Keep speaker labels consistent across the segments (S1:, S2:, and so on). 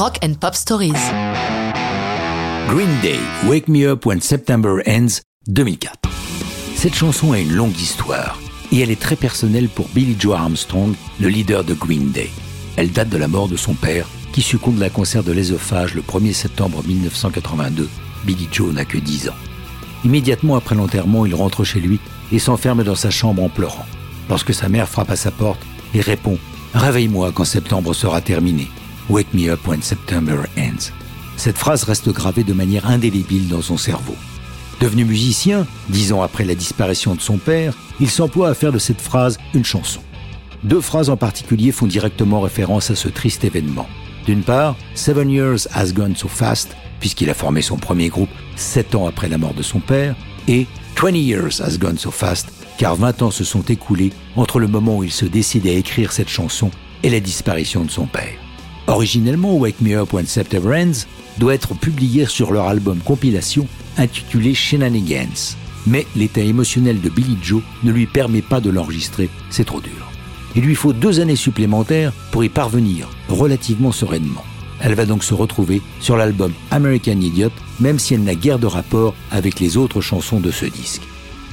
S1: Rock and Pop Stories.
S2: Green Day, Wake Me Up When September Ends, 2004. Cette chanson a une longue histoire et elle est très personnelle pour Billy Joe Armstrong, le leader de Green Day. Elle date de la mort de son père, qui succombe d'un cancer de l'ésophage le 1er septembre 1982. Billy Joe n'a que 10 ans. Immédiatement après l'enterrement, il rentre chez lui et s'enferme dans sa chambre en pleurant. Lorsque sa mère frappe à sa porte, il répond Réveille-moi quand septembre sera terminé. Wake me up when September ends. Cette phrase reste gravée de manière indélébile dans son cerveau. Devenu musicien, dix ans après la disparition de son père, il s'emploie à faire de cette phrase une chanson. Deux phrases en particulier font directement référence à ce triste événement. D'une part, Seven Years Has Gone So Fast, puisqu'il a formé son premier groupe sept ans après la mort de son père, et 20 Years Has Gone So Fast, car 20 ans se sont écoulés entre le moment où il se décide à écrire cette chanson et la disparition de son père. Originellement, Wake Me Up When September Ends doit être publié sur leur album compilation intitulé Shenanigans. Mais l'état émotionnel de Billy Joe ne lui permet pas de l'enregistrer, c'est trop dur. Il lui faut deux années supplémentaires pour y parvenir relativement sereinement. Elle va donc se retrouver sur l'album American Idiot, même si elle n'a guère de rapport avec les autres chansons de ce disque.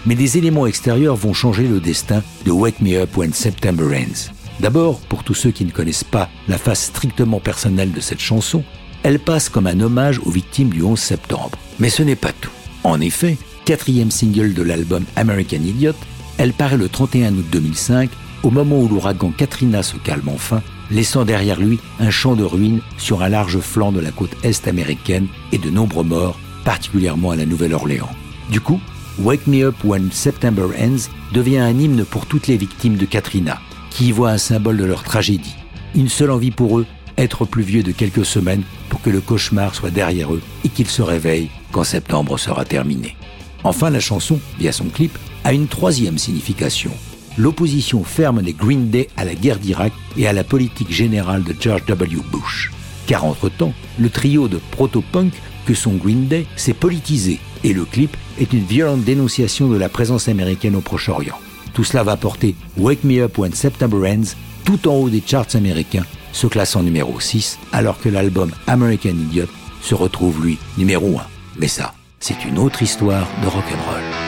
S2: Mais des éléments extérieurs vont changer le destin de Wake Me Up When September Ends. D'abord, pour tous ceux qui ne connaissent pas la face strictement personnelle de cette chanson, elle passe comme un hommage aux victimes du 11 septembre. Mais ce n'est pas tout. En effet, quatrième single de l'album American Idiot, elle paraît le 31 août 2005, au moment où l'ouragan Katrina se calme enfin, laissant derrière lui un champ de ruines sur un large flanc de la côte est américaine et de nombreux morts, particulièrement à la Nouvelle-Orléans. Du coup, Wake Me Up When September Ends devient un hymne pour toutes les victimes de Katrina, qui y voient un symbole de leur tragédie. Une seule envie pour eux, être plus vieux de quelques semaines pour que le cauchemar soit derrière eux et qu'ils se réveillent quand septembre sera terminé. Enfin, la chanson, via son clip, a une troisième signification. L'opposition ferme des Green Day à la guerre d'Irak et à la politique générale de George W. Bush. Car entre-temps, le trio de proto-punk que sont Green Day s'est politisé et le clip est une violente dénonciation de la présence américaine au Proche-Orient. Tout cela va porter Wake Me Up When September Ends tout en haut des charts américains se classe en numéro 6, alors que l'album American Idiot se retrouve lui numéro 1. Mais ça, c'est une autre histoire de rock'n'roll.